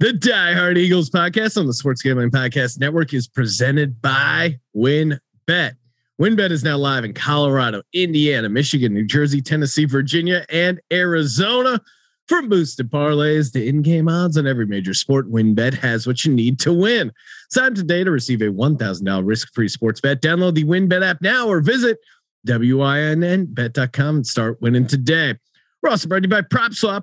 The Die Hard Eagles podcast on the Sports Gambling Podcast Network is presented by WynnBET. WynnBET is now live in Colorado, Indiana, Michigan, New Jersey, Tennessee, Virginia, and Arizona. From boosted parlays to in-game odds on every major sport, WynnBET has what you need to win. Sign today to receive a $1,000 risk-free sports bet. Download the WynnBET app now or visit wynnbet.com and start winning today. We're also brought to you by PropSwap.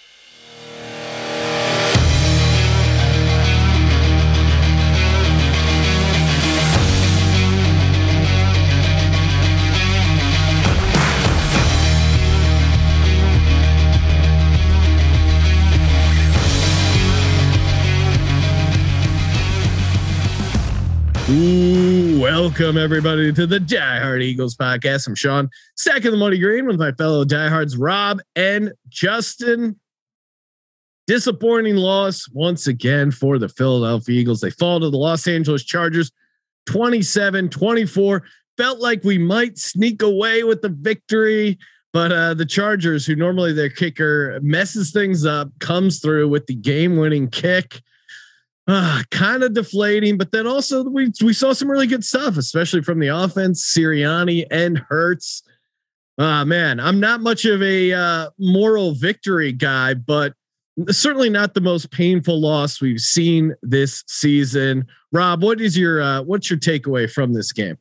Welcome everybody to the Die Hard Eagles podcast. I'm Sean, second the money green with my fellow diehards Rob and Justin. Disappointing loss once again for the Philadelphia Eagles. They fall to the Los Angeles Chargers 27 24. Felt like we might sneak away with the victory, but uh, the Chargers, who normally their kicker messes things up, comes through with the game winning kick uh, kind of deflating, but then also we we saw some really good stuff, especially from the offense, Sirianni and Hurts. Ah, uh, man, I'm not much of a uh, moral victory guy, but certainly not the most painful loss we've seen this season. Rob, what is your uh, what's your takeaway from this game?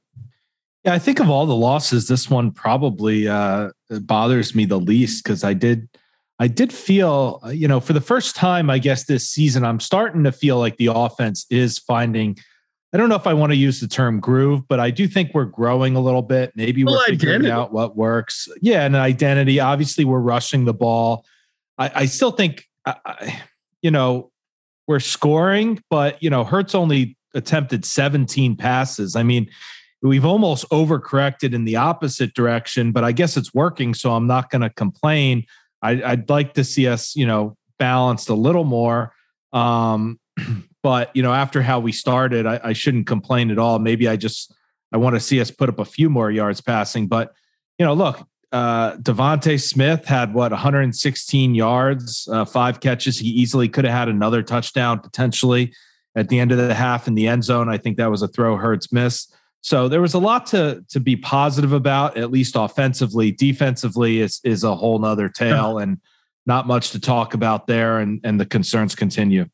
Yeah, I think of all the losses, this one probably uh, bothers me the least because I did I did feel, uh, you know, for the first time, I guess this season, I'm starting to feel like the offense is finding. I don't know if I want to use the term groove, but I do think we're growing a little bit. Maybe we're figuring out what works. Yeah, and an identity. Obviously, we're rushing the ball. I, I still think, I, you know, we're scoring, but you know, Hurts only attempted 17 passes. I mean, we've almost overcorrected in the opposite direction, but I guess it's working, so I'm not going to complain. I, would like to see us, you know, balanced a little more. Um, but you know, after how we started, I, I shouldn't complain at all. Maybe I just I want to see us put up a few more yards passing. But you know, look, uh, DeVonta Smith had what 116 yards, uh, five catches. He easily could have had another touchdown potentially at the end of the half in the end zone. I think that was a throw Hurts miss. So there was a lot to to be positive about, at least offensively. Defensively is is a whole nother tale, and not much to talk about there. And and the concerns continue.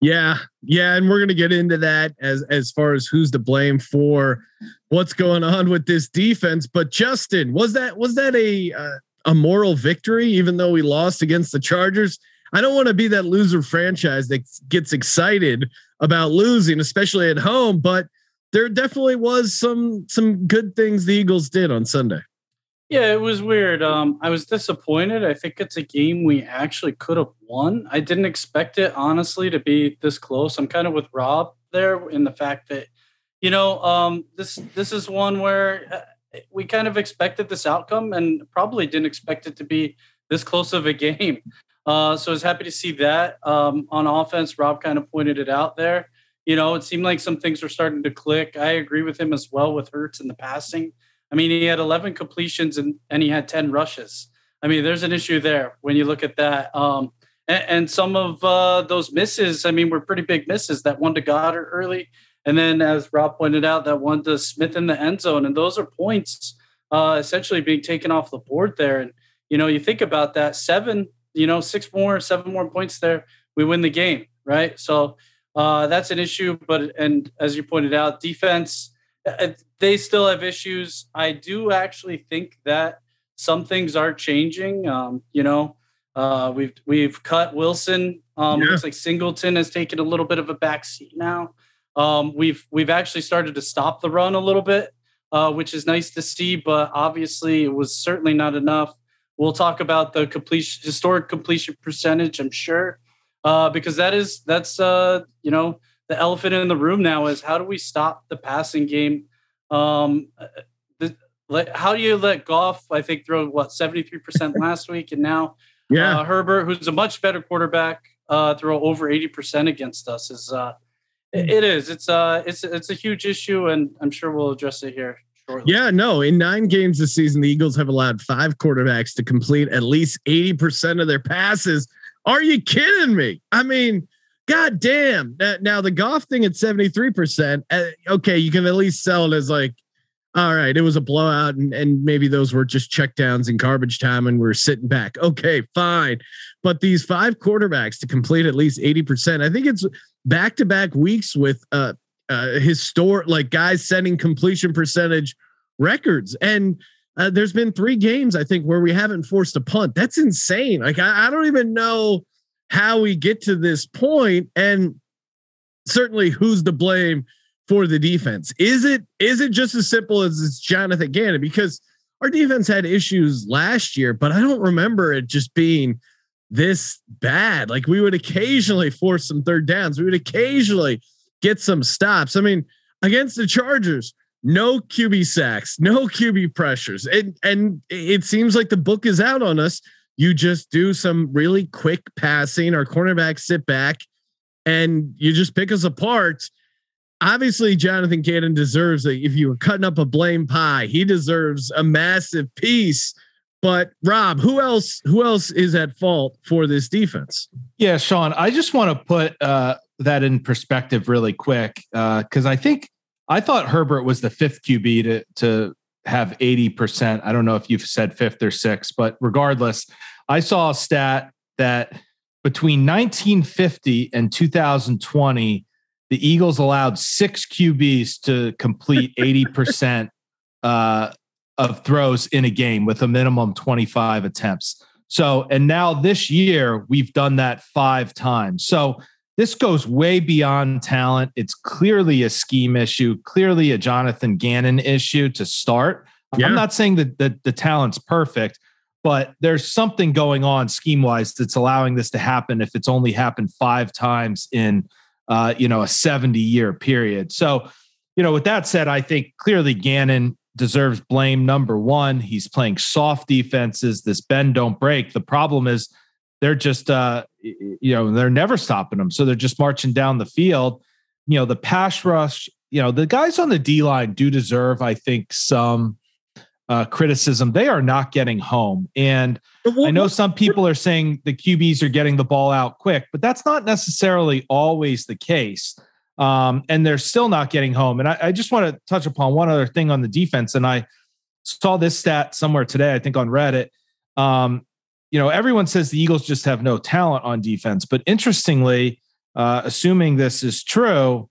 Yeah, yeah, and we're gonna get into that as as far as who's to blame for what's going on with this defense. But Justin, was that was that a uh, a moral victory, even though we lost against the Chargers? I don't want to be that loser franchise that gets excited about losing, especially at home, but there definitely was some some good things the Eagles did on Sunday. Yeah, it was weird. Um, I was disappointed. I think it's a game we actually could have won. I didn't expect it honestly to be this close. I'm kind of with Rob there in the fact that you know um, this this is one where uh, we kind of expected this outcome and probably didn't expect it to be this close of a game. Uh, so I was happy to see that um, on offense. Rob kind of pointed it out there you know, it seemed like some things were starting to click. I agree with him as well with Hurts in the passing. I mean, he had 11 completions and, and he had 10 rushes. I mean, there's an issue there when you look at that. Um, and, and, some of uh, those misses, I mean, were pretty big misses. That one to Goedert early. And then, as Rob pointed out, that one to Smith in the end zone. And those are points uh, essentially being taken off the board there. And, you know, you think about that seven, you know, six more, seven more points there, we win the game, right? So, uh, that's an issue. But and as you pointed out, defense uh, they still have issues. I do actually think that some things are changing. Um, you know, Uh, we've we've cut Wilson. Um, yeah. Looks like Singleton has taken a little bit of a backseat now. Um, we've we've actually started to stop the run a little bit, uh, which is nice to see. But obviously, it was certainly not enough. We'll talk about the completion historic completion percentage. I'm sure uh, because that is that's uh, you know the elephant in the room now is how do we stop the passing game? Um, the, how do you let Goff? I think throw what 73 percent last week, and now yeah, uh, Herbert, who's a much better quarterback, uh, throw over 80 percent against us is uh, it is it's uh it's it's a huge issue, and I'm sure we'll address it here. Shortly. Yeah, no. In nine games this season, the Eagles have allowed five quarterbacks to complete at least 80% of their passes. Are you kidding me? I mean, God damn. Now, the Goff thing at 73%, uh, okay, you can at least sell it as like, all right, it was a blowout and, and maybe those were just checkdowns and garbage time and we're sitting back. Okay, fine. But these five quarterbacks to complete at least 80%, I think it's back to back weeks with uh, uh historic, like guys setting completion percentage records. And uh, there's been three games, I think, where we haven't forced a punt. That's insane. Like, I, I don't even know how we get to this point, and certainly who's to blame for the defense. Is it is it just as simple as it's Jonathan Gannon? Because our defense had issues last year, but I don't remember it just being this bad. Like we would occasionally force some third downs. We would occasionally get some stops. I mean, against the Chargers, no QB sacks, no QB pressures. And and it seems like the book is out on us. You just do some really quick passing, our cornerbacks sit back and you just pick us apart. Obviously, Jonathan Gannon deserves that. If you were cutting up a blame pie, he deserves a massive piece. But Rob, who else? Who else is at fault for this defense? Yeah, Sean, I just want to put uh, that in perspective really quick because uh, I think I thought Herbert was the fifth QB to to have 80%. I don't know if you've said fifth or sixth, but regardless, I saw a stat that between 1950 and 2020, the Eagles allowed six QBs to complete 80% uh, of throws in a game with a minimum 25 attempts. So, and now this year, we've done that five times. So, this goes way beyond talent. It's clearly a scheme issue, clearly a Jonathan Gannon issue to start. Yeah. I'm not saying that the, the talent's perfect, but there's something going on scheme wise that's allowing this to happen if it's only happened five times in uh, you know a 70 year period. So, you know, with that said, I think clearly Gannon deserves blame. Number one, he's playing soft defenses. This bend don't break. The problem is they're just uh, you know they're never stopping them so they're just marching down the field. You know the pass rush you know the guys on the d line do deserve i think some uh, criticism. They are not getting home. And i know some people are saying the qbs are getting the ball out quick but that's not necessarily always the case. Um, and they're still not getting home. And I, I just want to touch upon one other thing on the defense. And i saw this stat somewhere today i think on reddit. Um, you know, everyone says the Eagles just have no talent on defense, but interestingly, uh, assuming this is true,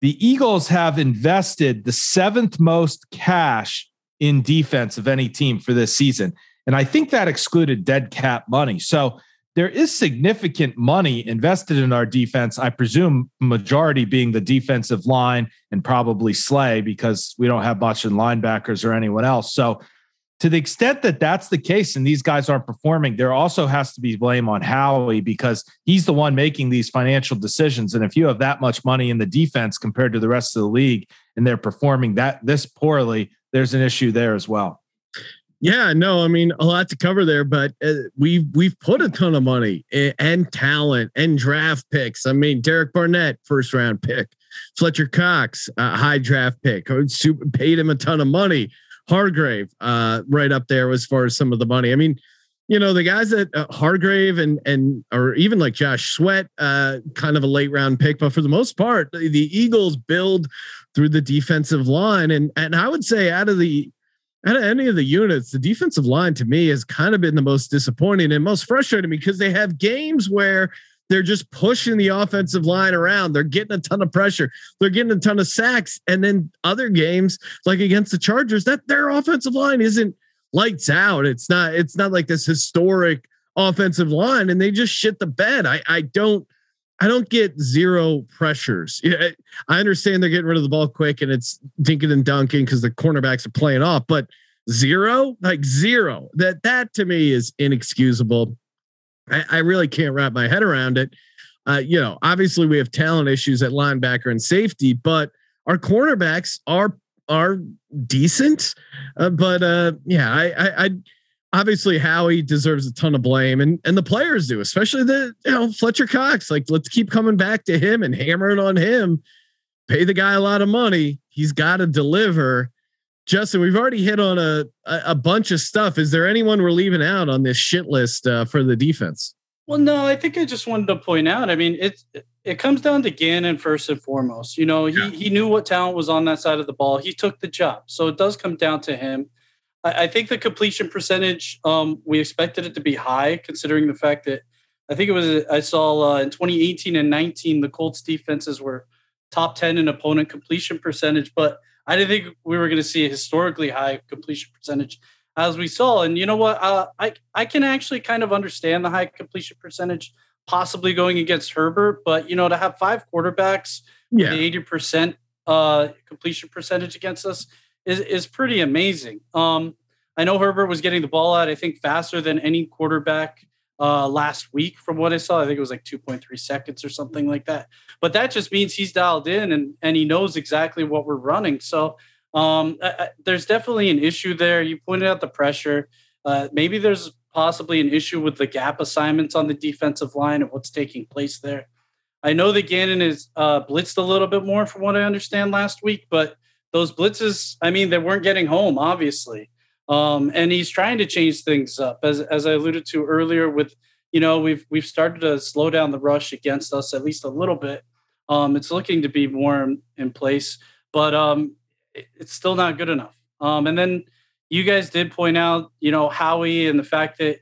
the Eagles have invested the seventh most cash in defense of any team for this season. And I think that excluded dead cap money. So there is significant money invested in our defense. I presume majority being the defensive line and probably Slay because we don't have much in linebackers or anyone else. So to the extent that that's the case and these guys aren't performing, there also has to be blame on Howie because he's the one making these financial decisions. And if you have that much money in the defense compared to the rest of the league and they're performing that this poorly, there's an issue there as well. Yeah, no, I mean a lot to cover there, but uh, we've we've put a ton of money and, and talent and draft picks. I mean, Derek Barnett, first round pick, Fletcher Cox, uh, high draft pick, paid him a ton of money. Hargrave, uh, right up there as far as some of the money. I mean, you know, the guys that uh, Hargrave and and or even like Josh Sweat, uh, kind of a late round pick, but for the most part, the, the Eagles build through the defensive line, and and I would say out of the out of any of the units, the defensive line to me has kind of been the most disappointing and most frustrating because they have games where they're just pushing the offensive line around. They're getting a ton of pressure. They're getting a ton of sacks. And then other games, like against the Chargers, that their offensive line isn't lights out. It's not, it's not like this historic offensive line and they just shit the bed. I I don't I don't get zero pressures. I understand they're getting rid of the ball quick and it's dinking and dunking because the cornerbacks are playing off, but zero, like zero, that that to me is inexcusable. I, I really can't wrap my head around it. Uh, you know, obviously we have talent issues at linebacker and safety, but our cornerbacks are are decent. Uh, but uh, yeah, I, I, I obviously Howie deserves a ton of blame, and and the players do, especially the you know Fletcher Cox. Like, let's keep coming back to him and hammering on him. Pay the guy a lot of money. He's got to deliver. Justin, we've already hit on a, a, bunch of stuff. Is there anyone we're leaving out on this shit list uh, for the defense? Well, no, I think I just wanted to point out. I mean, it it comes down to Gannon first and foremost. You know, he yeah. he knew what talent was on that side of the ball. He took the job, so it does come down to him. I, I think the completion percentage, um, we expected it to be high, considering the fact that I think it was I saw uh, in 2018 and 19 the Colts defenses were top 10 in opponent completion percentage, but I didn't think we were going to see a historically high completion percentage as we saw. And you know what? Uh, I I can actually kind of understand the high completion percentage possibly going against Herbert, but you know to have five quarterbacks yeah. eighty percent uh, completion percentage against us is is pretty amazing. Um, I know Herbert was getting the ball out. I think faster than any quarterback uh, last week, from what I saw. I think it was like 2.3 seconds or something like that. But that just means he's dialed in and and he knows exactly what we're running. So um, I, I, there's definitely an issue there. You pointed out the pressure. Uh, maybe there's possibly an issue with the gap assignments on the defensive line and what's taking place there. I know that Gannon is uh, blitzed a little bit more, from what I understand last week, but those blitzes, I mean, they weren't getting home, obviously. Um, and he's trying to change things up, as as I alluded to earlier. With you know, we've we've started to slow down the rush against us at least a little bit. Um, it's looking to be more in, place, but um, it's still not good enough. Um, and then you guys did point out, you know, Howie and the fact that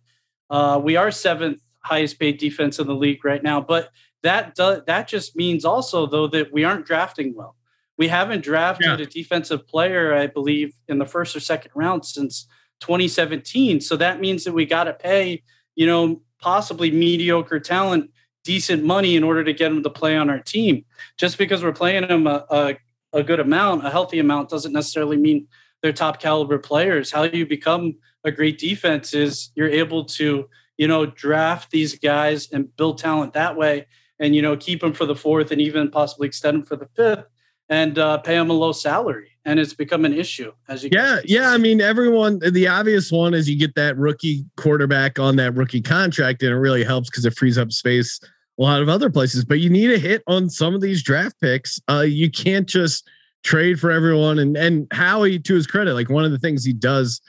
uh, we are seventh highest paid defense in the league right now. But that does, that just means also though that we aren't drafting well. We haven't drafted yeah. a defensive player, I believe, in the first or second round since 2017. So that means that we got to pay, you know, possibly mediocre talent decent money in order to get them to play on our team. Just because we're playing them a, a a good amount, a healthy amount, doesn't necessarily mean they're top caliber players. How you become a great defense is you're able to, you know, draft these guys and build talent that way, and you know, keep them for the fourth and even possibly extend them for the fifth, and uh, pay them a low salary. And it's become an issue as you. Yeah, yeah. I mean, everyone. The obvious one is you get that rookie quarterback on that rookie contract, and it really helps because it frees up space a lot of other places, but you need a hit on some of these draft picks. Uh, you can't just trade for everyone. And and Howie, to his credit, like one of the things he does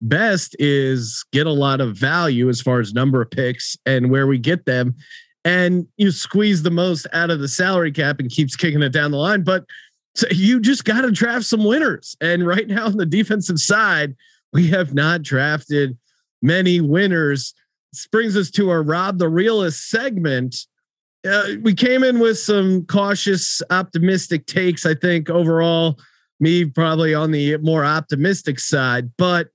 best is get a lot of value as far as number of picks and where we get them. And you squeeze the most out of the salary cap and keeps kicking it down the line. But so you just got to draft some winners. And right now on the defensive side, we have not drafted many winners. This brings us to our Rob the Realist segment uh, we came in with some cautious, optimistic takes. I think overall, me probably on the more optimistic side. But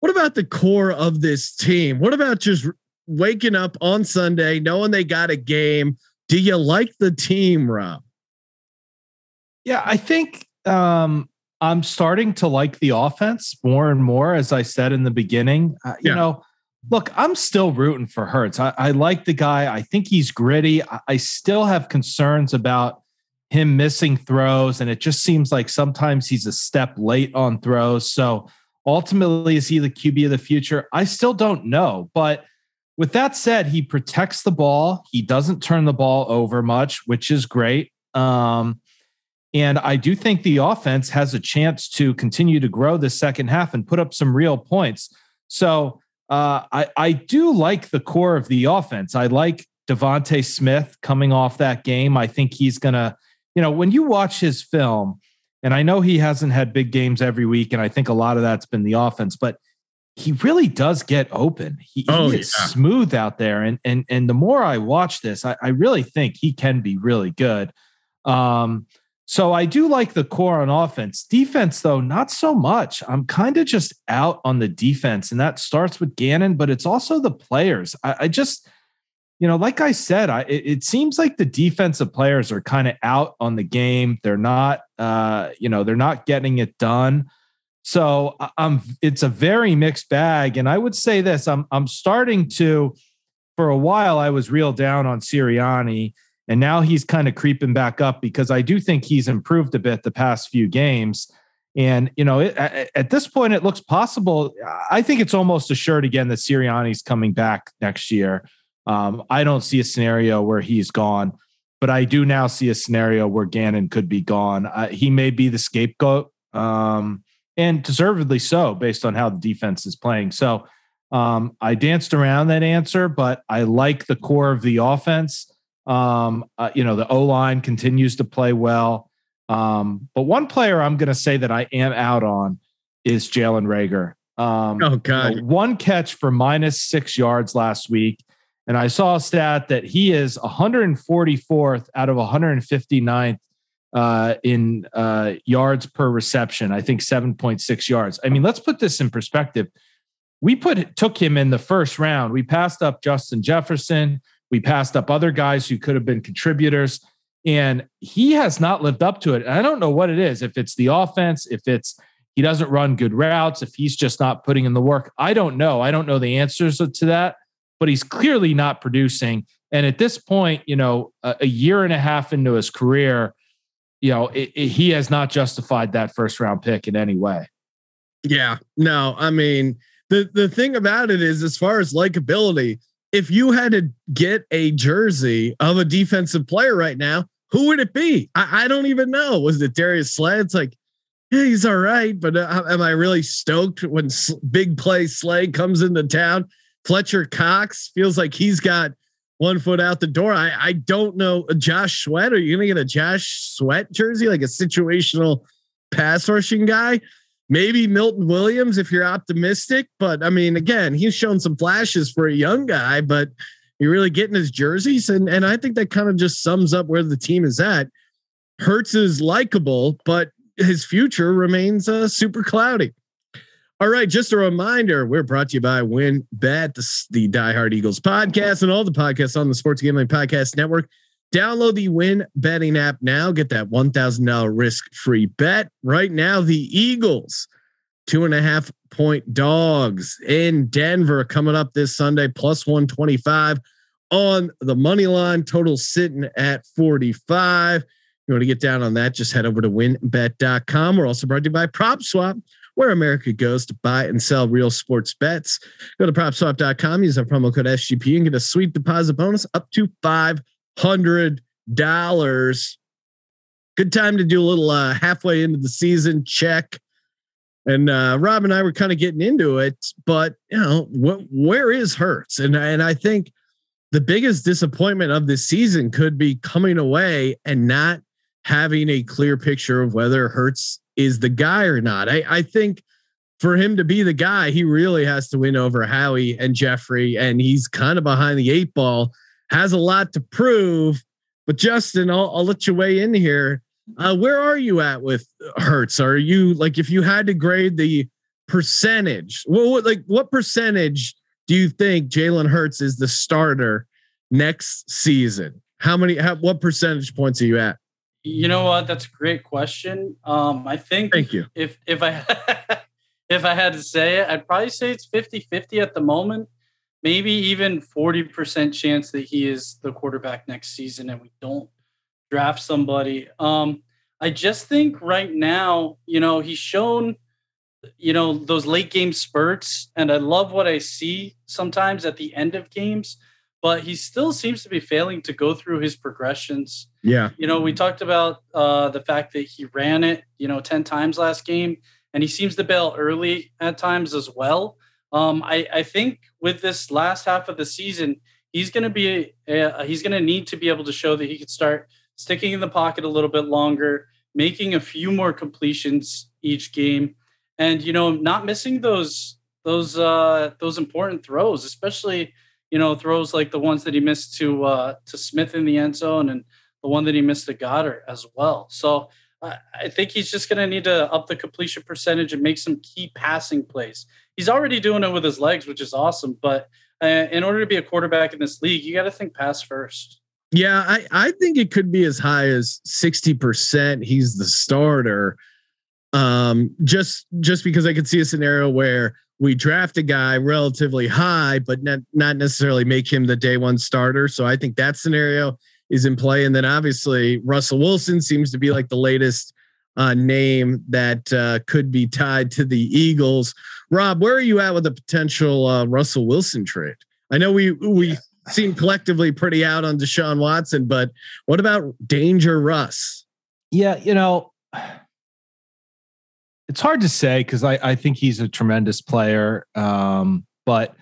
what about the core of this team? What about just waking up on Sunday knowing they got a game? Do you like the team, Rob? Yeah, I think um, I'm starting to like the offense more and more, as I said in the beginning. Uh, you yeah. know, Look, I'm still rooting for Hurts. I, I like the guy. I think he's gritty. I, I still have concerns about him missing throws, and it just seems like sometimes he's a step late on throws. So ultimately, is he the QB of the future? I still don't know. But with that said, he protects the ball. He doesn't turn the ball over much, which is great. Um, and I do think the offense has a chance to continue to grow the second half and put up some real points. So uh, I, I do like the core of the offense. I like DeVonta Smith coming off that game. I think he's going to, you know, when you watch his film, and I know he hasn't had big games every week, and I think a lot of that's been the offense, but he really does get open. He, oh, he is yeah. smooth out there. And and and the more I watch this, I, I really think he can be really good. Um, So I do like the core on offense. Defense, though, not so much. I'm kind of just out on the defense, and that starts with Gannon, but it's also the players. I, I just, you know, like I said, I it, it seems like the defensive players are kind of out on the game. They're not, uh, you know, they're not getting it done. So I'm. It's a very mixed bag, and I would say this: I'm I'm starting to. For a while, I was real down on Sirianni and now he's kind of creeping back up because I do think he's improved a bit the past few games. And, you know, it, at this point, it looks possible. I think it's almost assured again that Sirianni's coming back next year. Um, I don't see a scenario where he's gone, but I do now see a scenario where Gannon could be gone. Uh, he may be the scapegoat, um, and deservedly so, based on how the defense is playing. So um, I danced around that answer, but I like the core of the offense. Um, uh, you know, the O line continues to play well. Um, but one player I'm going to say that I am out on is Jalen Reagor. Um, oh God! You know, one catch for minus six yards last week, and I saw a stat that he is 144th out of 159th uh, in uh, yards per reception. I think 7.6 yards. I mean, let's put this in perspective. We put took him in the first round. We passed up Justin Jefferson. We passed up other guys who could have been contributors. And he has not lived up to it. And I don't know what it is. If it's the offense, if it's he doesn't run good routes, if he's just not putting in the work, I don't know. I don't know the answers to that, but he's clearly not producing. And at this point, you know, a, a year and a half into his career, you know, it, it, he has not justified that first round pick in any way. Yeah, no, I mean, the the thing about it is, as far as likability, if you had to get a jersey of a defensive player right now, who would it be? I, I don't even know. Was it Darius Slay? It's like, yeah, he's all right, but uh, am I really stoked when s- big play Slay comes into town? Fletcher Cox feels like he's got one foot out the door. I, I don't know. Josh Sweat, are you going to get a Josh Sweat jersey, like a situational pass rushing guy? Maybe Milton Williams if you're optimistic. But I mean, again, he's shown some flashes for a young guy, but you're really getting his jerseys. And, and I think that kind of just sums up where the team is at. Hurts is likable, but his future remains uh, super cloudy. All right, just a reminder, we're brought to you by WynnBET, the, the Die Hard Eagles podcast, and all the podcasts on the Sports Gambling Podcast Network. Download the Win Betting app now. Get that $1,000 risk free bet. Right now, the Eagles, two and a half point dogs in Denver coming up this Sunday, plus 125 on the money line. Total sitting at 45. You want to get down on that? Just head over to wynnbet.com. We're also brought to you by PropSwap, where America goes to buy and sell real sports bets. Go to propswap.com, use our promo code SGP and get a sweet deposit bonus up to five hundred dollars. Good time to do a little uh, halfway into the season check. And uh, Rob and I were kind of getting into it, but you know, wh- where is Hurts? And and I think the biggest disappointment of this season could be coming away and not having a clear picture of whether Hurts is the guy or not. I, I think for him to be the guy, he really has to win over Howie and Jeffrey, and he's kind of behind the eight ball has a lot to prove. But Justin, I'll, I'll let you weigh in here. Uh, where are you at with Hurts? Are you like if you had to grade the percentage? Well, what, like what percentage do you think Jalen Hurts is the starter next season? How many? How, what percentage points are you at? You know what? That's a great question. Um, I think. Thank you. If if I if I had to say it, I'd probably say it's 50-50 at the moment maybe even 40% chance that he is the quarterback next season and we don't draft somebody. Um, I just think right now, you know, he's shown, you know, those late game spurts, and I love what I see sometimes at the end of games, but he still seems to be failing to go through his progressions. Yeah. You know, we talked about uh, the fact that he ran it, you know, 10 times last game, and he seems to bail early at times as well. Um, I, I think with this last half of the season, he's going to be uh, he's going to need to be able to show that he could start sticking in the pocket a little bit longer, making a few more completions each game, and you know not missing those those uh, those important throws, especially you know throws like the ones that he missed to uh, to Smith in the end zone and the one that he missed to Goedert as well. So I think he's just going to need to up the completion percentage and make some key passing plays. He's already doing it with his legs, which is awesome. But uh, in order to be a quarterback in this league, you got to think pass first. Yeah, I, I think it could be as high as 60%. He's the starter. Um, just just because I could see a scenario where we draft a guy relatively high, but not not necessarily make him the day one starter. So I think that scenario is in play. And then obviously Russell Wilson seems to be like the latest uh, name that uh, could be tied to the Eagles. Rob, where are you at with the potential uh, Russell Wilson trade? I know we we yeah. seem collectively pretty out on Deshaun Watson, but what about Danger Russ? Yeah, you know, it's hard to say because I, I think he's a tremendous player. Um, but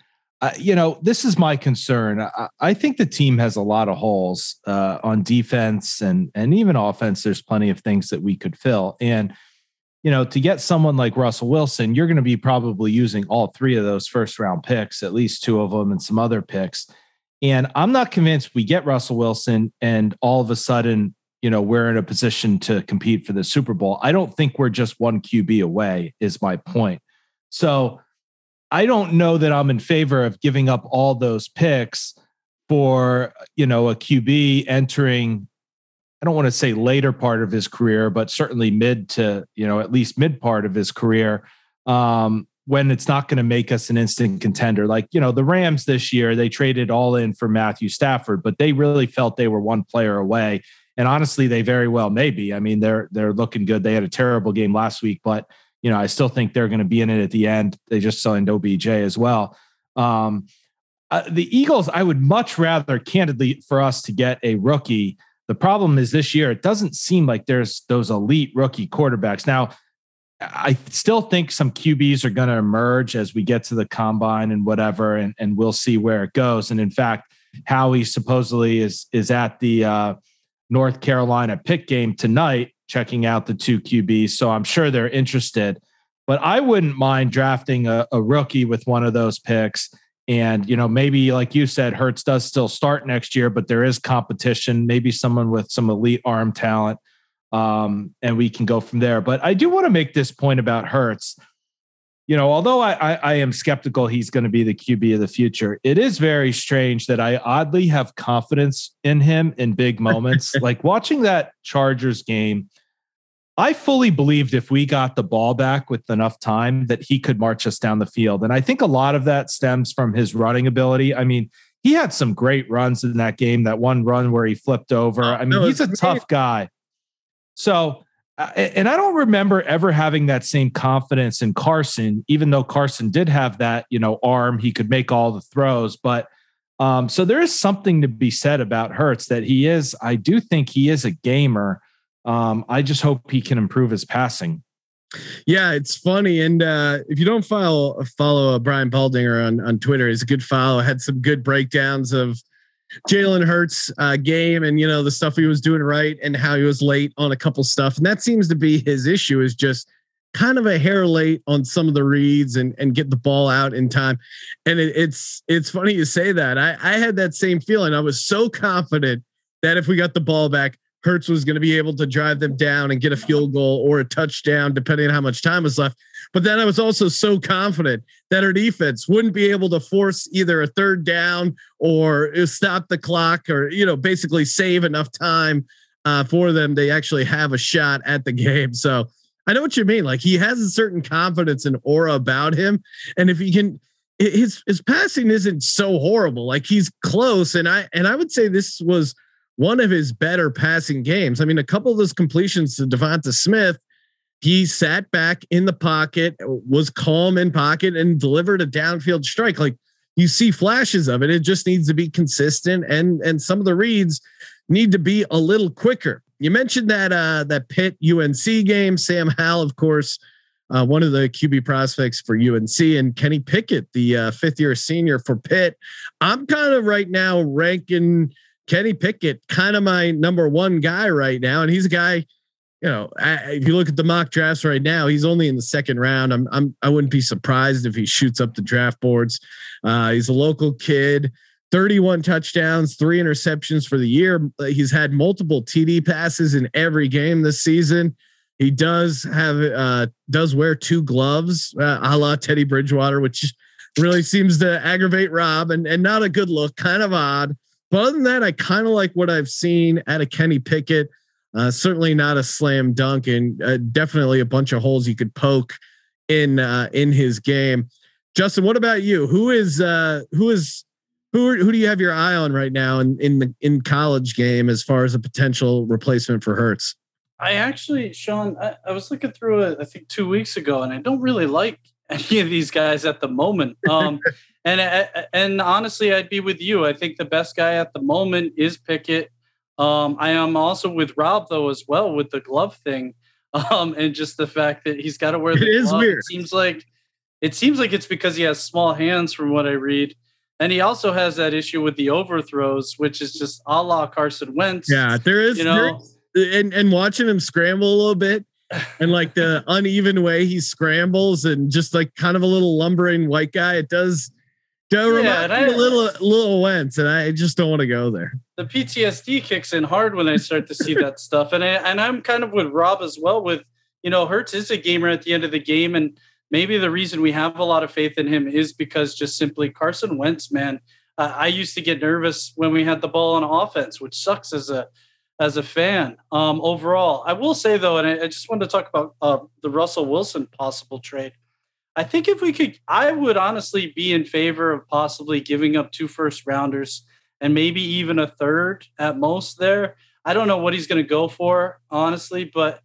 you know, this is my concern. I, I, think the team has a lot of holes uh, on defense and and even offense. There's plenty of things that we could fill. And you know, to get someone like Russell Wilson, you're going to be probably using all three of those first round picks, at least two of them, and some other picks. And I'm not convinced we get Russell Wilson and all of a sudden you know we're in a position to compete for the Super Bowl. I don't think we're just one QB away. Is my point. So I don't know that I'm in favor of giving up all those picks for you know a QB entering. I don't want to say later part of his career, but certainly mid to you know at least mid part of his career. Um, when it's not going to make us an instant contender. Like, you know, the Rams this year, they traded all in for Matthew Stafford, but they really felt they were one player away. And honestly, they very well may be. I mean, they're they're looking good. They had a terrible game last week, but you know, I still think they're going to be in it at the end. They just signed OBJ as well. Um, uh, the Eagles, I would much rather, candidly, for us to get a rookie. The problem is this year, it doesn't seem like there's those elite rookie quarterbacks. Now, I still think some QBs are going to emerge as we get to the combine and whatever, and, and we'll see where it goes. And in fact, Howie supposedly is is at the uh, North Carolina pick game tonight, checking out the two QBs. So I'm sure they're interested. But I wouldn't mind drafting a, a rookie with one of those picks. And, you know, maybe like you said, Hurts does still start next year, but there is competition, maybe someone with some elite arm talent. Um, and we can go from there. But I do want to make this point about Hurts. you know, although I, I, I am skeptical he's going to be the QB of the future, it is very strange that I oddly have confidence in him in big moments. like watching that Chargers game, I fully believed if we got the ball back with enough time that he could march us down the field. And I think a lot of that stems from his running ability. I mean, he had some great runs in that game, that one run where he flipped over. Oh, I mean, he's a tough guy. So and I don't remember ever having that same confidence in Carson, even though Carson did have that, you know, arm, he could make all the throws. But um, so there is something to be said about Hurts that he is, I do think he is a gamer. Um, I just hope he can improve his passing. Yeah, it's funny. And uh, if you don't follow follow uh, Brian Baldinger on, on Twitter, he's a good follow. Had some good breakdowns of Jalen Hurts uh, game and you know the stuff he was doing right and how he was late on a couple stuff and that seems to be his issue is just kind of a hair late on some of the reads and and get the ball out in time and it, it's it's funny you say that I I had that same feeling I was so confident that if we got the ball back Hurts was going to be able to drive them down and get a field goal or a touchdown depending on how much time was left but then I was also so confident that our defense wouldn't be able to force either a third down or stop the clock or, you know, basically save enough time uh, for them to actually have a shot at the game. So I know what you mean. Like he has a certain confidence and aura about him. And if he can, his his passing isn't so horrible. Like he's close, and I and I would say this was one of his better passing games. I mean, a couple of those completions to Devonta Smith he sat back in the pocket, was calm in pocket, and delivered a downfield strike. Like you see flashes of it. It just needs to be consistent, and and some of the reads need to be a little quicker. You mentioned that uh, that Pitt UNC game. Sam Howell, of course, uh, one of the QB prospects for UNC, and Kenny Pickett, the uh, fifth year senior for Pitt. I'm kind of right now ranking Kenny Pickett kind of my number one guy right now, and he's a guy you know, if you look at the mock drafts right now, he's only in the second round. I'm, I'm, I wouldn't be surprised if he shoots up the draft boards. Uh, he's a local kid, 31 touchdowns, three interceptions for the year. He's had multiple TD passes in every game this season. He does have uh does wear two gloves, uh, a la Teddy Bridgewater, which really seems to aggravate Rob and, and not a good look, kind of odd. But other than that, I kind of like what I've seen out of Kenny Pickett. Uh, certainly not a slam dunk, and uh, definitely a bunch of holes you could poke in uh, in his game. Justin, what about you? Who is uh, who is who who do you have your eye on right now in in the in college game as far as a potential replacement for Hurts? I actually, Sean, I, I was looking through it I think two weeks ago, and I don't really like any of these guys at the moment. Um, and and honestly, I'd be with you. I think the best guy at the moment is Pickett. Um, I am also with Rob though as well with the glove thing, um, and just the fact that he's got to wear the it glove. Weird. It seems like it seems like it's because he has small hands, from what I read. And he also has that issue with the overthrows, which is just a la Carson Wentz. Yeah, there is, you know, and and watching him scramble a little bit, and like the uneven way he scrambles, and just like kind of a little lumbering white guy. It does do yeah, remind me a little little Wentz, and I just don't want to go there. The PTSD kicks in hard when I start to see that stuff, and I and I'm kind of with Rob as well. With you know, Hurts is a gamer at the end of the game, and maybe the reason we have a lot of faith in him is because just simply Carson Wentz, man. Uh, I used to get nervous when we had the ball on offense, which sucks as a as a fan. Um, overall, I will say though, and I, I just wanted to talk about uh, the Russell Wilson possible trade. I think if we could, I would honestly be in favor of possibly giving up two first rounders and maybe even a third at most there. I don't know what he's going to go for, honestly, but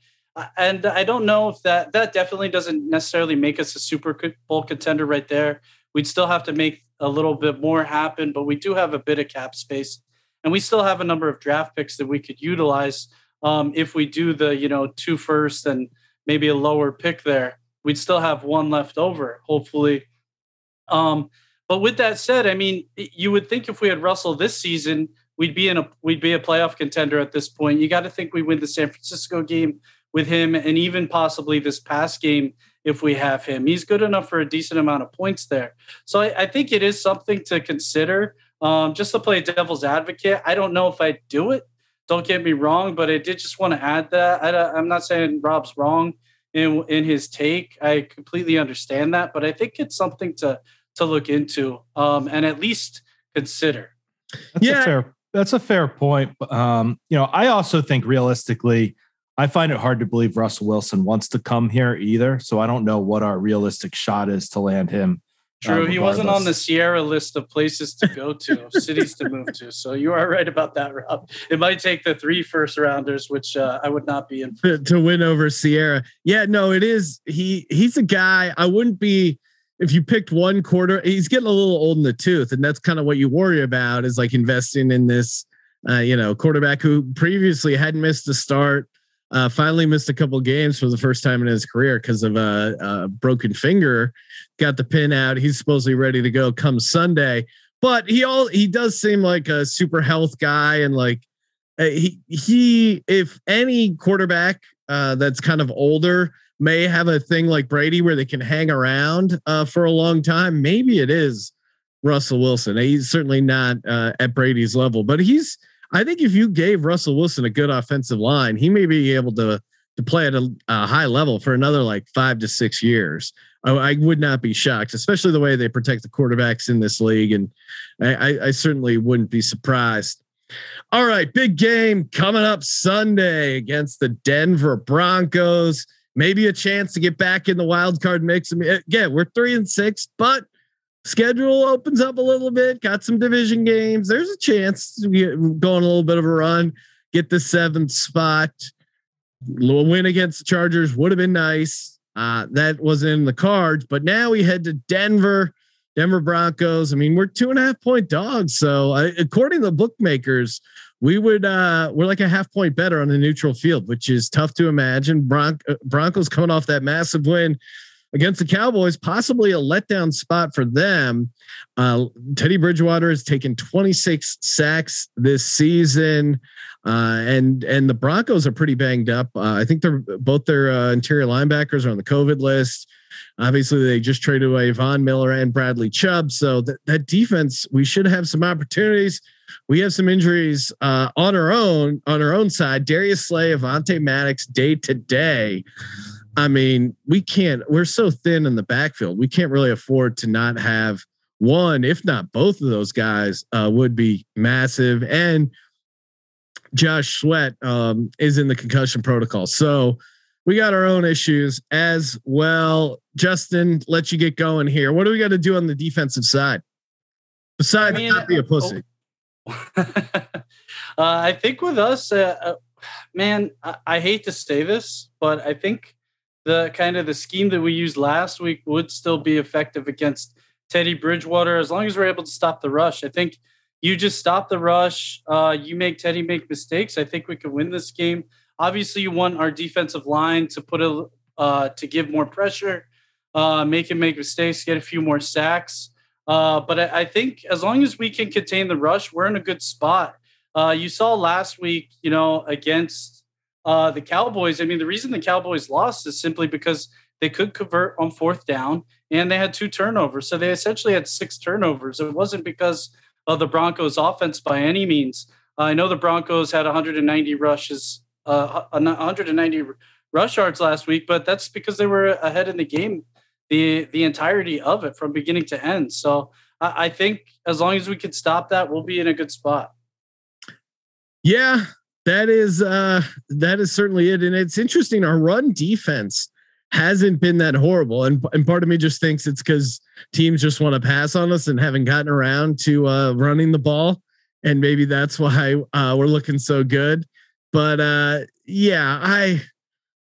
and I don't know if that that definitely doesn't necessarily make us a Super Bowl contender right there. We'd still have to make a little bit more happen, but we do have a bit of cap space, and we still have a number of draft picks that we could utilize um, if we do the you know two first and maybe a lower pick there. We'd still have one left over, hopefully. Um, but with that said, I mean, you would think if we had Russell this season, we'd be in a we'd be a playoff contender at this point. You got to think we win the San Francisco game with him and even possibly this past game if we have him. He's good enough for a decent amount of points there. So I, I think it is something to consider. Um, just to play devil's advocate, I don't know if I'd do it. Don't get me wrong, but I did just want to add that. I, am not saying Rob's wrong in in his take. I completely understand that, but I think it's something to to look into um, and at least consider. That's yeah. a fair. That's a fair point. Um, you know, I also think realistically, I find it hard to believe Russell Wilson wants to come here either. So I don't know what our realistic shot is to land him. True, uh, he wasn't on the Ciara list of places to go to, cities to move to. So you are right about that, Rob. It might take the three first rounders, which uh, I would not be in to, to win over Ciara. Yeah, no, it is. He he's a guy. I wouldn't be if you picked one quarter. He's getting a little old in the tooth, and that's kind of what you worry about is like investing in this. Uh, you know, quarterback who previously hadn't missed a start uh, finally missed a couple games for the first time in his career because of a, a, broken finger. Got the pin out. He's supposedly ready to go come Sunday. But he all he does seem like a super health guy and like uh, he he if any quarterback uh, that's kind of older may have a thing like Brady where they can hang around uh, for a long time. Maybe it is Russell Wilson. He's certainly not uh, at Brady's level, but he's I think if you gave Russell Wilson a good offensive line, he may be able to to play at a, a high level for another like five to six years. I, I, would not be shocked, especially the way they protect the quarterbacks in this league, and I, I certainly wouldn't be surprised. All right, big game coming up Sunday against the Denver Broncos. Maybe a chance to get back in the wild card mix. I again, we're three and six, but schedule opens up a little bit, got some division games. There's a chance to get going a little bit of a run, get the seventh spot. Little win against the Chargers would have been nice. Uh, that wasn't in the cards, but now we head to Denver, Denver Broncos. I mean, we're two and a half point dogs. So uh, according to the bookmakers, we would uh we're like a half point better on the neutral field, which is tough to imagine. Uh, Broncos coming off that massive win against the Cowboys, possibly a letdown spot for them. Uh, Teddy Bridgewater has taken 26 sacks this season, uh, and and the Broncos are pretty banged up. Uh, I think they're both their uh, interior linebackers are on the COVID list. Obviously, they just traded away Von Miller and Bradley Chubb, so that that defense we should have some opportunities. we have some injuries uh, on our own on our own side. Darius Slay, Avonte Maddox, day to day. I mean, we can't. We're so thin in the backfield. We can't really afford to not have one, if not both of those guys, uh, would be massive. And Josh Sweat um, is in the concussion protocol, so we got our own issues as well. Justin, let you get going here. What do we got to do on the defensive side besides I mean, not be a pussy? Oh, uh, I think with us, uh, uh, man, I, I hate to say this, but I think the kind of the scheme that we used last week would still be effective against Teddy Bridgewater as long as we're able to stop the rush. I think you just stop the rush. Uh, you make Teddy make mistakes. I think we can win this game. Obviously, you want our defensive line to put a uh, to give more pressure, uh, make him make mistakes, get a few more sacks. Uh, but I, I, think as long as we can contain the rush, we're in a good spot. Uh, you saw last week, you know, against uh, the Cowboys. I mean, the reason the Cowboys lost is simply because they could convert on fourth down and they had two turnovers. So they essentially had six turnovers. It wasn't because of the Broncos' offense by any means. I know the Broncos had 190 rushes uh, 190 rush yards last week, but that's because they were ahead in the game the the entirety of it from beginning to end. So I, I think as long as we can stop that, we'll be in a good spot. Yeah, that is uh that is certainly it. And it's interesting, our run defense hasn't been that horrible. And, and part of me just thinks it's because teams just want to pass on us and haven't gotten around to uh running the ball. And maybe that's why uh, we're looking so good. But uh, yeah, I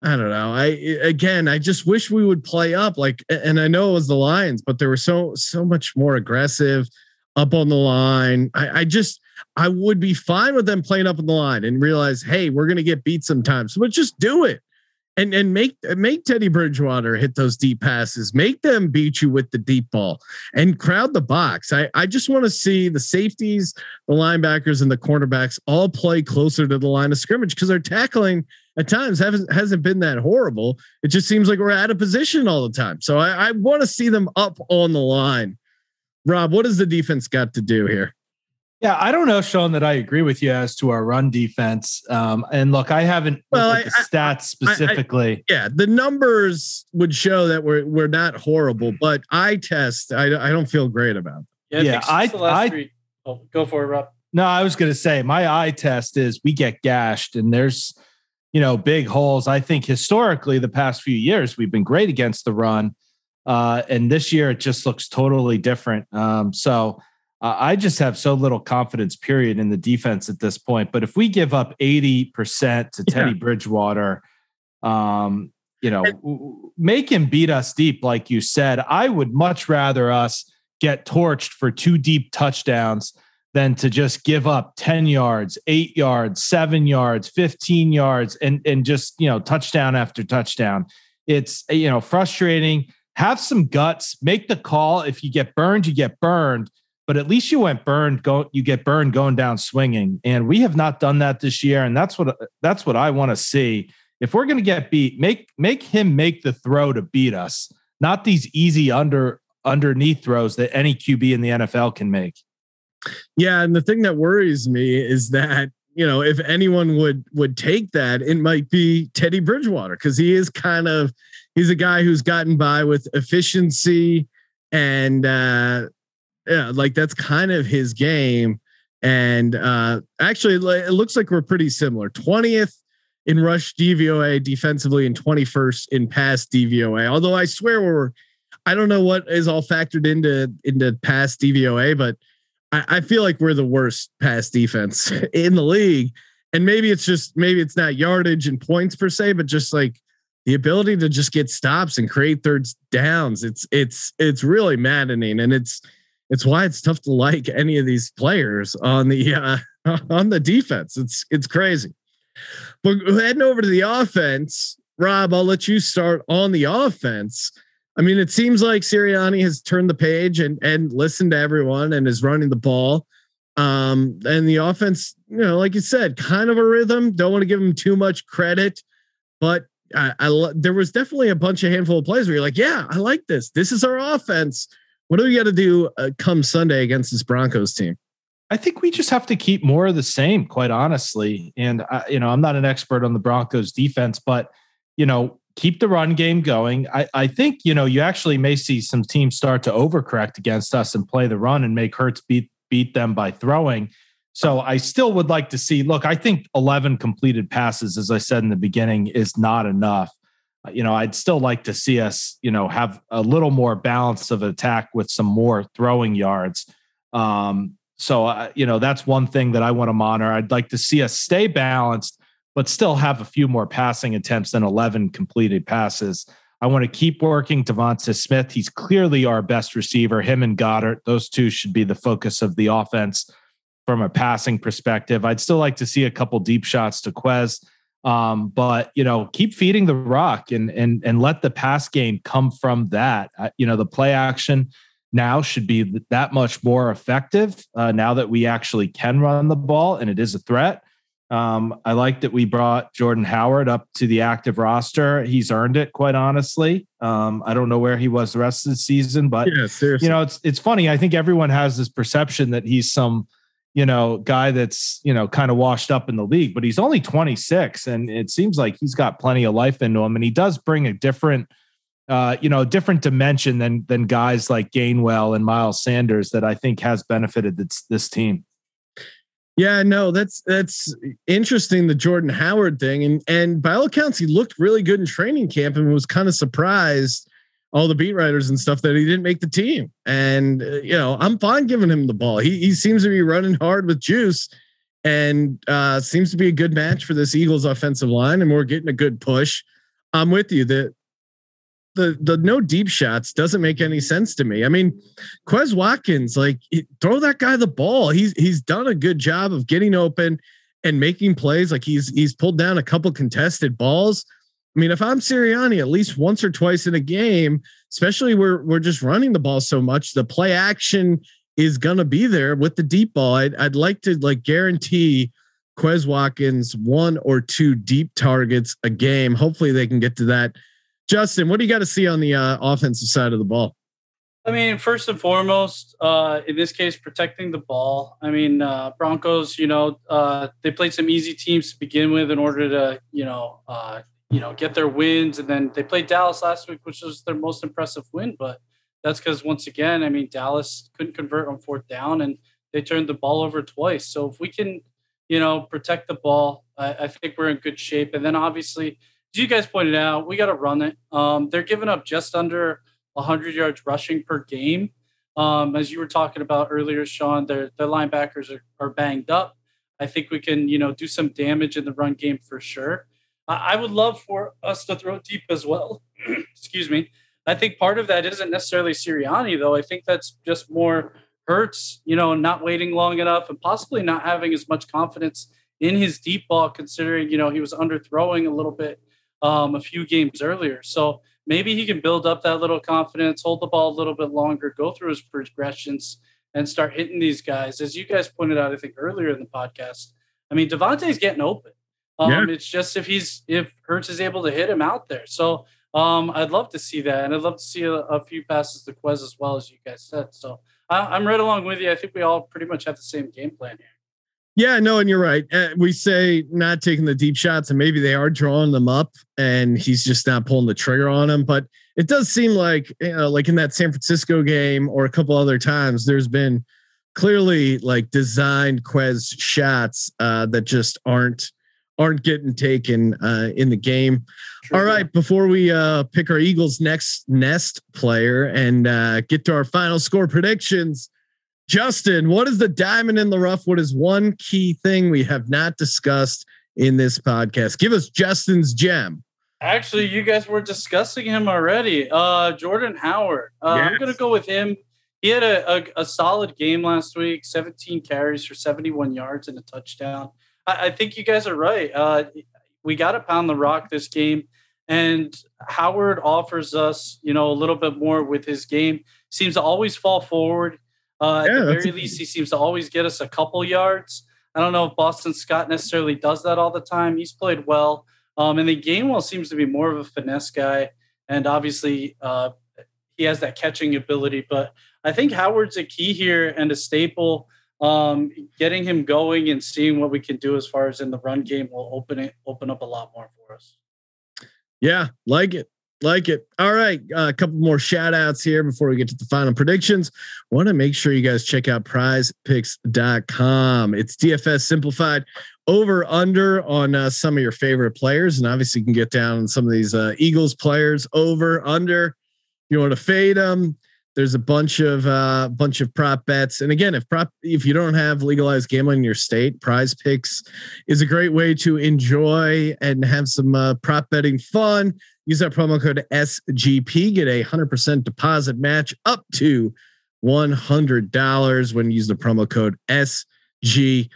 I don't know. I again, I just wish we would play up like and I know it was the Lions, but they were so so much more aggressive up on the line. I, I just I would be fine with them playing up on the line and realize, hey, we're gonna get beat sometimes, but just do it and and make make Teddy Bridgewater hit those deep passes. Make them beat you with the deep ball and crowd the box. I I just want to see the safeties, the linebackers, and the cornerbacks all play closer to the line of scrimmage because our tackling at times hasn't hasn't been that horrible. It just seems like we're out of position all the time. So I, I want to see them up on the line. Rob, what does the defense got to do here? Yeah, I don't know, Sean, that I agree with you as to our run defense. Um, and look, I haven't well, I, the stats specifically. I, I, yeah, the numbers would show that we're we're not horrible, but I test, I, I don't feel great about. It. Yeah, yeah I, I oh, go for it, Rob. No, I was going to say my eye test is we get gashed, and there's you know big holes. I think historically, the past few years we've been great against the run, uh, and this year it just looks totally different. Um, so uh, I just have so little confidence, period, in the defense at this point. But if we give up 80% to Teddy. Bridgewater, um, you know, make him beat us deep, like you said, I would much rather us get torched for two deep touchdowns than to just give up 10 yards, eight yards, seven yards, 15 yards, and, and just, you know, touchdown after touchdown. It's, you know, frustrating. Have some guts, make the call. If you get burned, you get burned but at least you went burned go you get burned going down swinging. And we have not done that this year. And that's what that's what I want to see. If we're going to get beat make make him make the throw to beat us not these easy under underneath throws that any QB in the NFL can make. Yeah and the thing that worries me is that you know if anyone would would take that it might be Teddy Bridgewater cuz he is kind of he's a guy who's gotten by with efficiency and uh yeah, like that's kind of his game. And uh, actually, it looks like we're pretty similar. 20th in rush DVOA defensively and 21st in pass DVOA. Although I swear we're, I don't know what is all factored into into pass DVOA, but I, I feel like we're the worst pass defense in the league. And maybe it's just maybe it's not yardage and points per se, but just like the ability to just get stops and create third downs. It's it's it's really maddening, and it's it's why it's tough to like any of these players on the uh, on the defense. It's it's crazy. But heading over to the offense, Rob, I'll let you start on the offense. I mean, it seems like Sirianni has turned the page and and listened to everyone and is running the ball. Um, and the offense, you know, like you said, kind of a rhythm. Don't want to give him too much credit, but I, I there was definitely a bunch of handful of plays where you're like, yeah, I like this. This is our offense what do we got to do uh, come Sunday against this Broncos team? I think we just have to keep more of the same, quite honestly. And uh, you know, I'm not an expert on the Broncos defense, but you know, keep the run game going. I, I think you know you actually may see some teams start to overcorrect against us and play the run and make Hurts beat beat them by throwing. So I still would like to see. Look, I think 11 completed passes, as I said in the beginning, is not enough. Uh, you know, I'd still like to see us, you know, have a little more balance of attack with some more throwing yards. Um, so, uh, you know, that's one thing that I want to monitor. I'd like to see us stay balanced, but still have a few more passing attempts than 11 completed passes. I want to keep working DeVonta Smith. He's clearly our best receiver. Him and Goedert, those two should be the focus of the offense from a passing perspective. I'd still like to see a couple deep shots to Quez. Um, but you know, keep feeding the rock and and and let the pass game come from that. Uh, you know, the play action now should be that much more effective uh, now that we actually can run the ball and it is a threat. Um, I like that we brought Jordan Howard up to the active roster. He's earned it, quite honestly. Um, I don't know where he was the rest of the season, but yeah, you know, it's it's funny. I think everyone has this perception that he's some, you know, guy that's you know kind of washed up in the league, but he's only 26, and it seems like he's got plenty of life into him, and he does bring a different uh, you know, different dimension than than guys like Gainwell and Miles Sanders that I think has benefited this this team. Yeah, no, that's that's interesting. The Jordan Howard thing, and and by all accounts, he looked really good in training camp, and was kind of surprised all the beat writers and stuff that he didn't make the team. And uh, you know, I'm fine giving him the ball. He he seems to be running hard with juice, and uh, seems to be a good match for this Eagles offensive line, and we're getting a good push. I'm with you that the the no deep shots doesn't make any sense to me. I mean, Quez Watkins, like throw that guy the ball. He's he's done a good job of getting open and making plays. Like he's he's pulled down a couple contested balls. I mean, if I'm Sirianni, at least once or twice in a game, especially we're we're just running the ball so much, the play action is gonna be there with the deep ball. I'd I'd like to like guarantee Quez Watkins one or two deep targets a game. Hopefully they can get to that Justin, what do you got to see on the uh, offensive side of the ball? I mean, first and foremost, uh, in this case, protecting the ball. I mean, uh, Broncos, you know, uh, they played some easy teams to begin with in order to, you know, uh, you know, get their wins, and then they played Dallas last week, which was their most impressive win. But that's because once again, I mean, Dallas couldn't convert on fourth down, and they turned the ball over twice. So if we can, you know, protect the ball, I, I think we're in good shape. And then obviously as you guys pointed out, we got to run it. Um, they're giving up just under 100 yards rushing per game. Um, as you were talking about earlier, Sean, their their linebackers are, are banged up. I think we can, you know, do some damage in the run game for sure. I, would love for us to throw deep as well. Excuse me. I think part of that isn't necessarily Sirianni, though. I think that's just more Hurts, you know, not waiting long enough and possibly not having as much confidence in his deep ball, considering, you know, he was underthrowing a little bit um, a few games earlier. So maybe he can build up that little confidence, hold the ball a little bit longer, go through his progressions, and start hitting these guys. As you guys pointed out, I think earlier in the podcast, I mean, DeVonta's getting open. Um, yeah. It's just if he's if Hurts is able to hit him out there. So um, I'd love to see that, and I'd love to see a, a few passes to Quez as well as you guys said. So I, I'm right along with you. I think we all pretty much have the same game plan here. Yeah, no, and you're right. Uh, we say not taking the deep shots, and maybe they are drawing them up, and he's just not pulling the trigger on them. But it does seem like, you know, like in that San Francisco game or a couple other times, there's been clearly like designed Quez shots uh, that just aren't aren't getting taken uh, in the game. True. All right, before we uh, pick our Eagles' next nest player and uh, get to our final score predictions. Justin, what is the diamond in the rough? What is one key thing we have not discussed in this podcast? Give us Justin's gem. Actually, you guys were discussing him already. Uh, Jordan Howard. Uh, yes. I'm going to go with him. He had a, a, a, solid game last week 17 carries for 71 yards and a touchdown. I, I think you guys are right. Uh, we got to pound the rock this game. And Howard offers us, you know, a little bit more with his game. Seems to always fall forward. Uh, yeah, at the very least, he seems to always get us a couple yards. I don't know if Boston Scott necessarily does that all the time. He's played well. Um, and then Gainwell seems to be more of a finesse guy. And obviously, uh, he has that catching ability. But I think Howard's a key here and a staple. Um, getting him going and seeing what we can do as far as in the run game will open it open up a lot more for us. Yeah, like it. Like it. All right. Uh, a couple more shout outs here before we get to the final predictions. Want to make sure you guys check out prizepicks.com. It's DFS simplified over under on uh, some of your favorite players. And obviously, you can get down on some of these uh, Eagles players over under. You want to fade them. There's a bunch of uh, bunch of prop bets, and again, if prop if you don't have legalized gambling in your state, PrizePicks is a great way to enjoy and have some uh, prop betting fun. Use that promo code SGP, get a hundred percent deposit match up to one hundred dollars when you use the promo code SGP,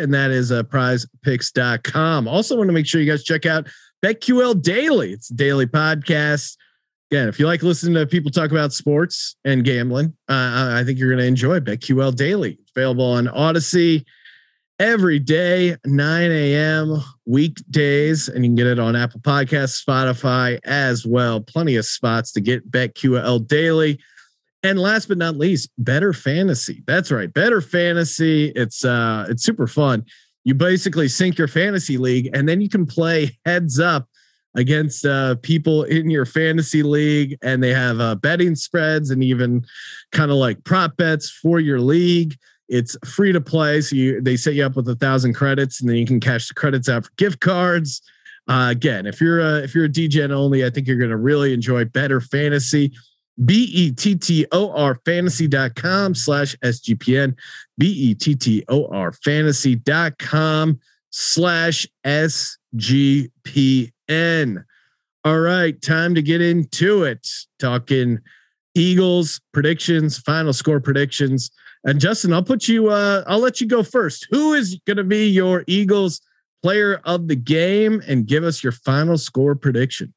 and that is uh, PrizePicks.com. Also, want to make sure you guys check out BetQL Daily. It's a daily podcast again, if you like listening to people talk about sports and gambling, uh, I think you're going to enjoy BetQL Daily. Available on Audacy every day, 9 a.m. weekdays, and you can get it on Apple Podcasts, Spotify as well. Plenty of spots to get BetQL Daily. And last but not least, BettorFantasy. That's right, BettorFantasy. It's uh, it's super fun. You basically sync your fantasy league, and then you can play heads up against uh, people in your fantasy league, and they have uh, betting spreads and even kind of like prop bets for your league. It's free to play, so you they set you up with a thousand credits, and then you can cash the credits out for gift cards. Uh, again, if you're a if you're a DGen only, I think you're going to really enjoy BettorFantasy. B E T T O R fantasy.com slash SGPN. B E T T O R fantasy.com slash SGPN. N. All right, time to get into it. Talking Eagles predictions, final score predictions. And Justin, I'll put you. Uh, I'll let you go first. Who is going to be your Eagles player of the game, and give us your final score prediction?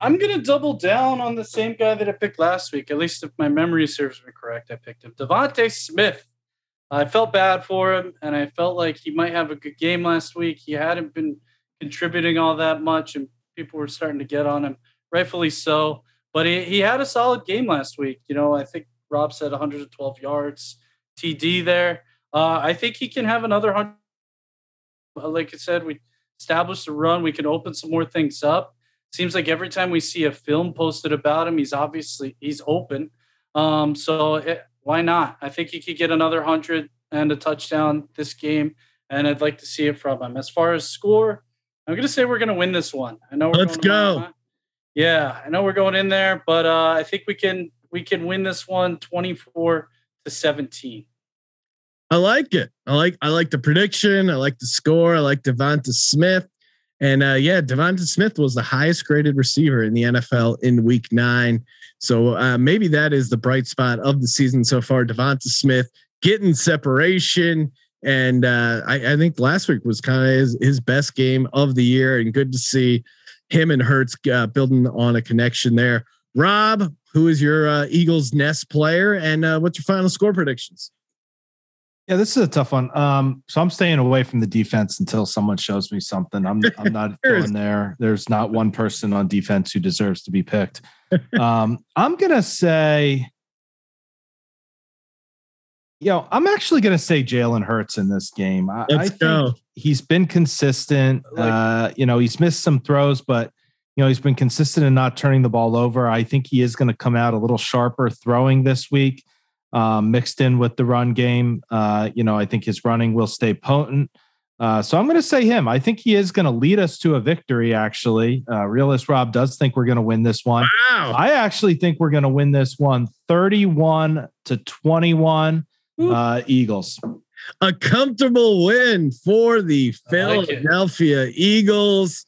I'm going to double down on the same guy that I picked last week. At least if my memory serves me correct, I picked him, DeVonta Smith. I felt bad for him, and I felt like he might have a good game last week. He hadn't been contributing all that much, and people were starting to get on him, rightfully so. But he, he had a solid game last week. You know, I think Rob said 112 yards, TD there. Uh, I think he can have another hundred. Uh, like I said, we established the run. We can open some more things up. Seems like every time we see a film posted about him, he's obviously he's open. Um, so it, why not? I think he could get another hundred and a touchdown this game, and I'd like to see it from him. As far as score, I'm going to say we're going to win this one. I know. Let's go. Yeah, I know we're going in there, but uh, I think we can we can win this one 24 to 17. I like it. I like I like the prediction. I like the score. I like DeVonta Smith. And uh, yeah, DeVonta Smith was the highest graded receiver in the NFL in Week Nine. So uh, maybe that is the bright spot of the season so far. DeVonta Smith getting separation and uh, I, I, think last week was kind of his, his, best game of the year, and good to see him and Hurts uh, building on a connection there. Rob, who is your uh, Eagles nest player, and uh, what's your final score predictions? Yeah, this is a tough one. Um, so I'm staying away from the defense until someone shows me something. I'm I'm not going there. There's not one person on defense who deserves to be picked. Um, I'm gonna say you know, I'm actually going to say Jalen Hurts in this game. I, Let's I go. he's been consistent. Like uh, you know, he's missed some throws, but you know, he's been consistent in not turning the ball over. I think he is going to come out a little sharper throwing this week, um, mixed in with the run game. Uh, you know, I think his running will stay potent. Uh, so I'm going to say him. I think he is going to lead us to a victory. Actually, uh, realist Rob does think we're going to win this one. Wow. I actually think we're going to win this one, 31 to 21 uh, Eagles. A comfortable win for the Philadelphia like Eagles.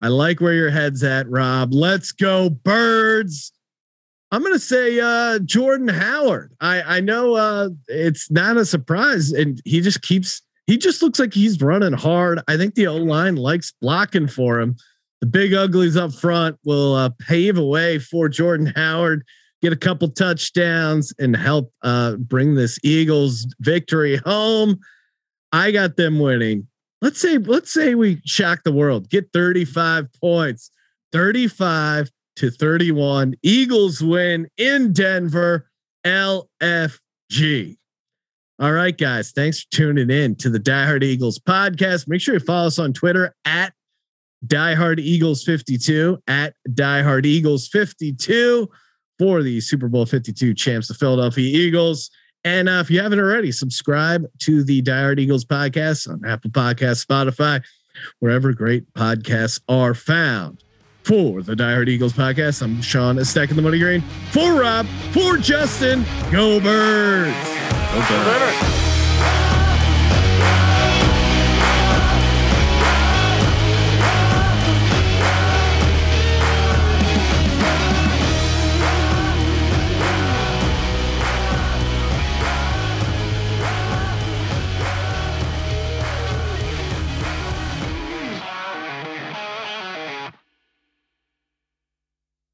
I like where your head's at, Rob. Let's go, birds. I'm gonna say uh, Jordan Howard. I I know uh, it's not a surprise, and he just keeps. He just looks like he's running hard. I think the O line likes blocking for him. The big uglies up front will uh, pave a way for Jordan Howard get a couple touchdowns and help uh, bring this Eagles victory home. I got them winning. Let's say let's say we shock the world, get 35 points, 35 to 31. Eagles win in Denver, LFG. All right, guys. Thanks for tuning in to the Die Hard Eagles podcast. Make sure you follow us on Twitter at Die Hard Eagles 52 at Die Hard Eagles 52 for the Super Bowl 52 champs, the Philadelphia Eagles. And uh, if you haven't already, subscribe to the Die Hard Eagles podcast on Apple Podcasts, Spotify, wherever great podcasts are found. For the Die Hard Eagles podcast, I'm Sean, stack in the money green. For Rob, for Justin, go birds. Go birds.